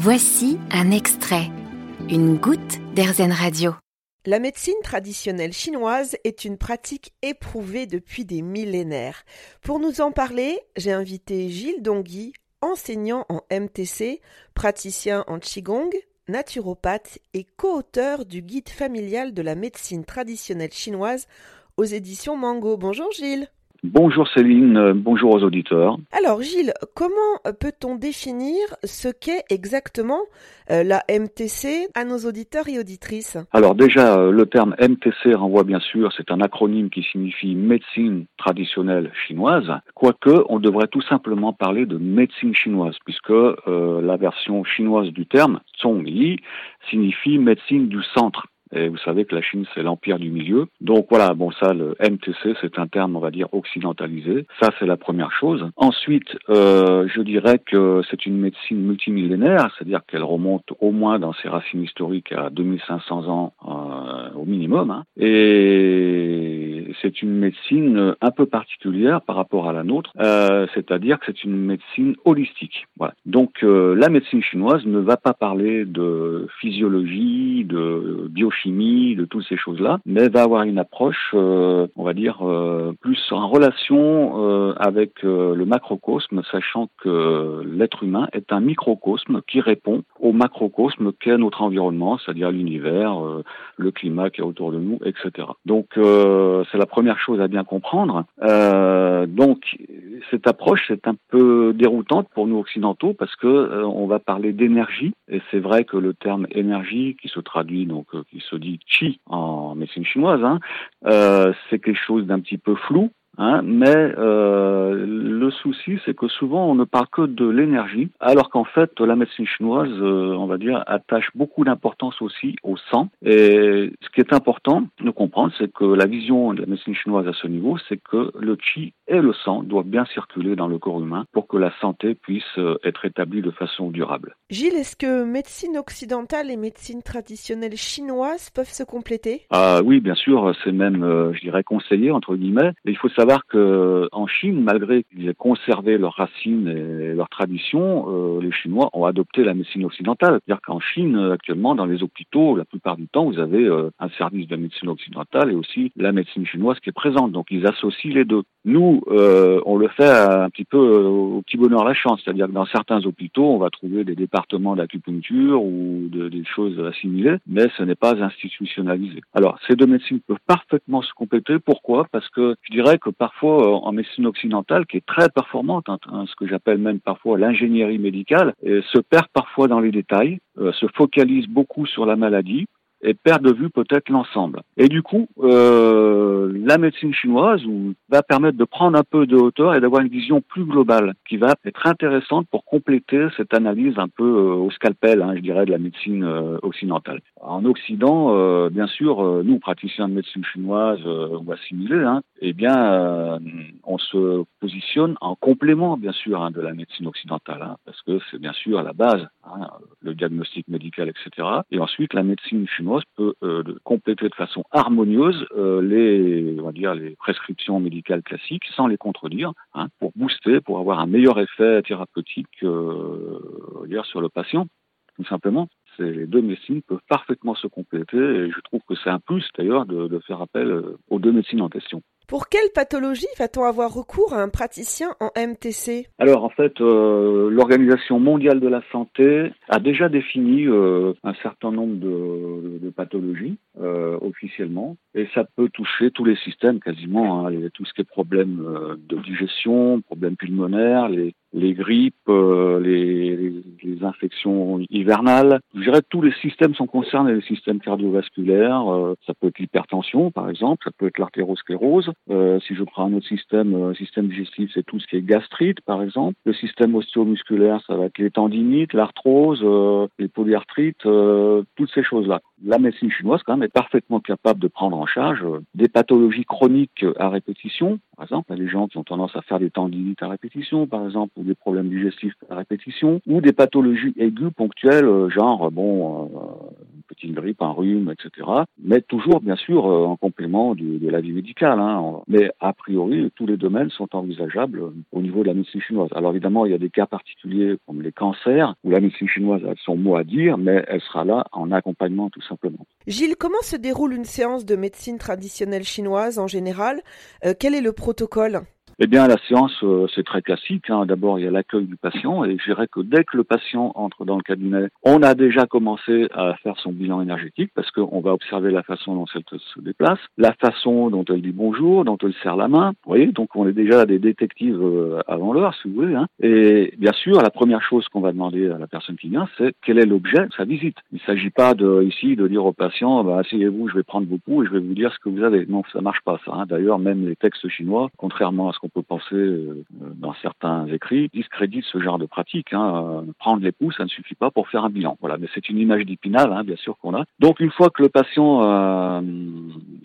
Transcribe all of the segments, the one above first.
Voici un extrait, une goutte d'Airzen Radio. La médecine traditionnelle chinoise est une pratique éprouvée depuis des millénaires. Pour nous en parler, j'ai invité Gilles Dongui, enseignant en MTC, praticien en Qigong, naturopathe et co-auteur du guide familial de la médecine traditionnelle chinoise aux éditions Mango. Bonjour Gilles. Bonjour Céline, euh, bonjour aux auditeurs. Alors Gilles, comment peut-on définir ce qu'est exactement euh, la MTC à nos auditeurs et auditrices? Alors déjà, euh, le terme MTC renvoie bien sûr, c'est un acronyme qui signifie médecine traditionnelle chinoise, quoique on devrait tout simplement parler de médecine chinoise, puisque la version chinoise du terme, Yi, signifie médecine du centre. Et vous savez que la Chine, c'est l'empire du milieu. Donc voilà, bon ça, le MTC, c'est un terme, on va dire, occidentalisé. Ça, c'est la première chose. Ensuite, euh, je dirais que c'est une médecine multimillénaire, c'est-à-dire qu'elle remonte au moins dans ses racines historiques à 2500 ans euh, au minimum. Hein. Et c'est une médecine un peu particulière par rapport à la nôtre, euh, c'est-à-dire que c'est une médecine holistique. Voilà. Donc euh, la médecine chinoise ne va pas parler de physiologie, de biochimie, chimie, de toutes ces choses-là, mais va avoir une approche, euh, on va dire, euh, plus en relation euh, avec le macrocosme, sachant que l'être humain est un microcosme qui répond au macrocosme qu'est notre environnement, c'est-à-dire l'univers, le climat qui est autour de nous, etc. Donc c'est la première chose à bien comprendre. donc cette approche c'est un peu déroutante pour nous occidentaux parce que on va parler d'énergie et c'est vrai que le terme énergie qui se traduit donc qui se dit chi en médecine chinoise, hein, euh, c'est quelque chose d'un petit peu flou. Hein, mais euh, le souci, c'est que souvent on ne parle que de l'énergie, alors qu'en fait la médecine chinoise, euh, on va dire, attache beaucoup d'importance aussi au sang. Et ce qui est important de comprendre, c'est que la vision de la médecine chinoise à ce niveau, c'est que le qi et le sang doivent bien circuler dans le corps humain pour que la santé puisse euh, être établie de façon durable. Gilles, est-ce que médecine occidentale et médecine traditionnelle chinoise peuvent se compléter? Ah oui, bien sûr, c'est même, je dirais, conseillé entre guillemets. Mais il faut savoir savoir que en Chine, malgré qu'ils aient conservé leurs racines et leurs traditions, euh, les Chinois ont adopté la médecine occidentale. C'est-à-dire qu'en Chine, actuellement, dans les hôpitaux, la plupart du temps, vous avez euh, un service de médecine occidentale et aussi la médecine chinoise qui est présente. Donc, ils associent les deux. Nous, euh, on le fait un petit peu au petit bonheur la chance. C'est-à-dire que dans certains hôpitaux, on va trouver des départements d'acupuncture ou des choses assimilées, mais ce n'est pas institutionnalisé. Alors, ces deux médecines peuvent parfaitement se compléter. Pourquoi? Parce que je dirais que parfois euh, en médecine occidentale, qui est très performante, hein, hein, ce que j'appelle même parfois l'ingénierie médicale, se perd parfois dans les détails, euh, se focalise beaucoup sur la maladie, et perd de vue peut-être l'ensemble. Et du coup, euh, la médecine chinoise va permettre de prendre un peu de hauteur et d'avoir une vision plus globale qui va être intéressante pour compléter cette analyse un peu euh, au scalpel, hein, je dirais, de la médecine euh, occidentale. En Occident, euh, bien sûr, nous, praticiens de médecine chinoise ou assimilés, hein, eh bien, on se positionne en complément, bien sûr, hein, de la médecine occidentale, hein, parce que c'est bien sûr la base, le diagnostic médical, etc. Et ensuite, la médecine chinoise peut compléter de façon harmonieuse euh, les, on va dire, les prescriptions médicales classiques sans les contredire, hein, pour booster, pour avoir un meilleur effet thérapeutique euh, sur le patient, tout simplement. Les deux médecines peuvent parfaitement se compléter et je trouve que c'est un plus d'ailleurs de, de faire appel aux deux médecines en question. Pour quelle pathologie va-t-on avoir recours à un praticien en MTC Alors en fait, euh, l'Organisation mondiale de la santé a déjà défini euh, un certain nombre de, pathologies euh, officiellement, et ça peut toucher tous les systèmes quasiment, hein, tout ce qui est problème de digestion, problèmes pulmonaires, les, les grippes, euh, les, les, les, infections hivernales. Je dirais tous les systèmes sont concernés, les systèmes cardiovasculaires, ça peut être l'hypertension par exemple, ça peut être l'artérosclérose, euh, si je prends un autre système, euh, système digestif, c'est tout ce qui est gastrite, par exemple. Le système ostéomusculaire, ça va être les tendinites, l'arthrose, euh, les polyarthrites, toutes ces choses-là. La médecine chinoise, quand même, est parfaitement capable de prendre en charge des pathologies chroniques à répétition. Par exemple, les gens qui ont tendance à faire des tendinites à répétition, par exemple, ou des problèmes digestifs à répétition, ou des pathologies aiguës ponctuelles, genre, bon, petite grippe, un rhume, etc. Mais toujours, bien sûr, en complément de la vie médicale. Hein. Mais a priori, tous les domaines sont envisageables au niveau de la médecine chinoise. Alors évidemment, il y a des cas particuliers comme les cancers, où la médecine chinoise a son mot à dire, mais elle sera là en accompagnement tout simplement. Gilles, comment se déroule une séance de médecine traditionnelle chinoise en général? Quel est le protocole? Eh bien, la séance, euh, c'est très classique. Hein. D'abord, il y a l'accueil du patient et je dirais que dès que le patient entre dans le cabinet, on a déjà commencé à faire son bilan énergétique parce qu'on va observer la façon dont elle se déplace, la façon dont elle dit bonjour, dont elle serre la main. Vous voyez, donc on est déjà des détectives euh, avant l'heure, si vous voulez. Hein. Et bien sûr, la première chose qu'on va demander à la personne qui vient, c'est quel est l'objet de sa visite. Il ne s'agit pas de, ici de dire au patient, bah, asseyez-vous, je vais prendre vos poux et je vais vous dire ce que vous avez. Non, ça marche pas ça. Hein. D'ailleurs, même les textes chinois, contrairement à ce qu'on on peut penser euh, dans certains écrits, discrédite ce genre de pratique. Hein. Prendre les pouces, ça ne suffit pas pour faire un bilan. Voilà, mais c'est une image d'épinal, hein, bien sûr qu'on a. Donc une fois que le patient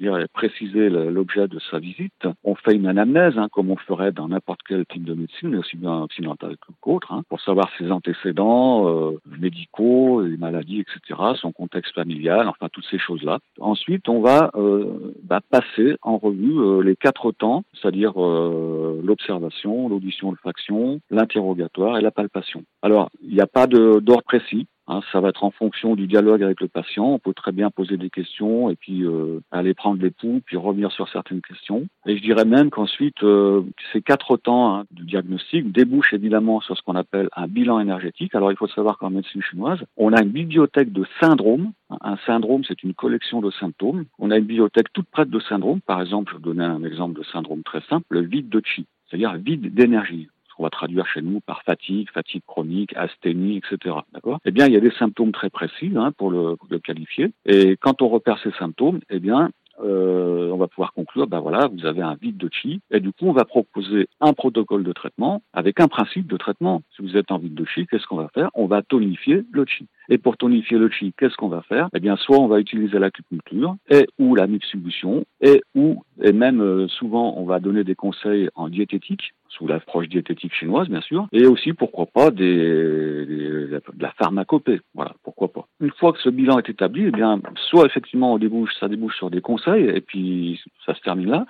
euh, précisé l'objet de sa visite, on fait une anamnèse, hein, comme on ferait dans n'importe quel type de médecine, aussi bien occidentale qu'autre, hein, pour savoir ses antécédents euh, médicaux, les maladies, etc., son contexte familial, enfin toutes ces choses-là. Ensuite, on va bah, passer en revue les quatre temps, c'est-à-dire l'observation, l'audition, l'olfaction, l'interrogatoire et la palpation. Alors, il n'y a pas d'ordre précis. Hein, ça va être en fonction du dialogue avec le patient. On peut très bien poser des questions et puis euh, aller prendre les pouls, puis revenir sur certaines questions. Et je dirais même qu'ensuite, euh, ces quatre temps hein, du diagnostic débouchent évidemment sur ce qu'on appelle un bilan énergétique. Alors il faut savoir qu'en médecine chinoise, on a une bibliothèque de syndromes. Un syndrome, c'est une collection de symptômes. On a une bibliothèque toute prête de syndromes. Par exemple, je vais vous donner un exemple de syndrome très simple, le vide de chi, c'est-à-dire vide d'énergie qu'on va traduire chez nous par fatigue, fatigue chronique, asthénie, etc. D'accord? Eh bien, il y a des symptômes très précis hein, pour, le, le, qualifier. Et quand on repère ces symptômes, eh bien, euh, on va pouvoir conclure, ben voilà, vous avez un vide de chi, et du coup, on va proposer un protocole de traitement avec un principe de traitement. Si vous êtes en vide de chi, qu'est-ce qu'on va faire? On va tonifier le chi. Et pour tonifier le chi, qu'est-ce qu'on va faire? Eh bien, soit on va utiliser l'acupuncture, et ou la mixubustion, et ou, et même euh, souvent, on va donner des conseils en diététique, sous l'approche diététique chinoise, bien sûr, et aussi, pourquoi pas, des, de la pharmacopée. Voilà. Une fois que ce bilan est établi, eh bien, soit effectivement, on débouche, ça débouche sur des conseils, et puis ça se termine là,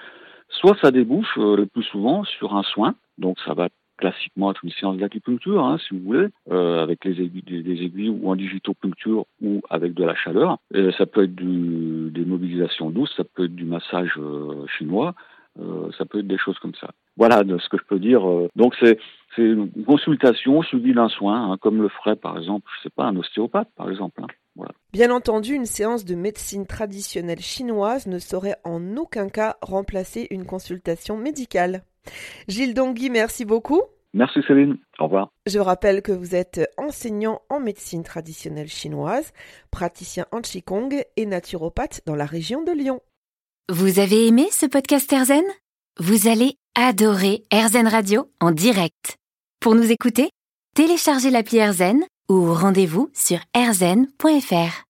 soit ça débouche euh, le plus souvent sur un soin, donc ça va classiquement être une séance d'acupuncture, hein, si vous voulez, euh, avec les aiguilles, des, aiguilles ou en digitopuncture ou avec de la chaleur. Ça peut être des mobilisations douces, ça peut être du massage euh, chinois, ça peut être des choses comme ça. Voilà de ce que je peux dire. Donc c'est une consultation suivie d'un soin, hein, comme le ferait par exemple, je sais pas, un ostéopathe par exemple. Hein. Voilà. Bien entendu, une séance de médecine traditionnelle chinoise ne saurait en aucun cas remplacer une consultation médicale. Gilles Dongui, merci beaucoup. Merci Céline, au revoir. Je rappelle que vous êtes enseignant en médecine traditionnelle chinoise, praticien en Qigong et naturopathe dans la région de Lyon. Vous avez aimé ce podcast Erzen Vous allez adorer Erzen Radio en direct. Pour nous écouter, téléchargez l'appli Erzen ou rendez-vous sur erzen.fr.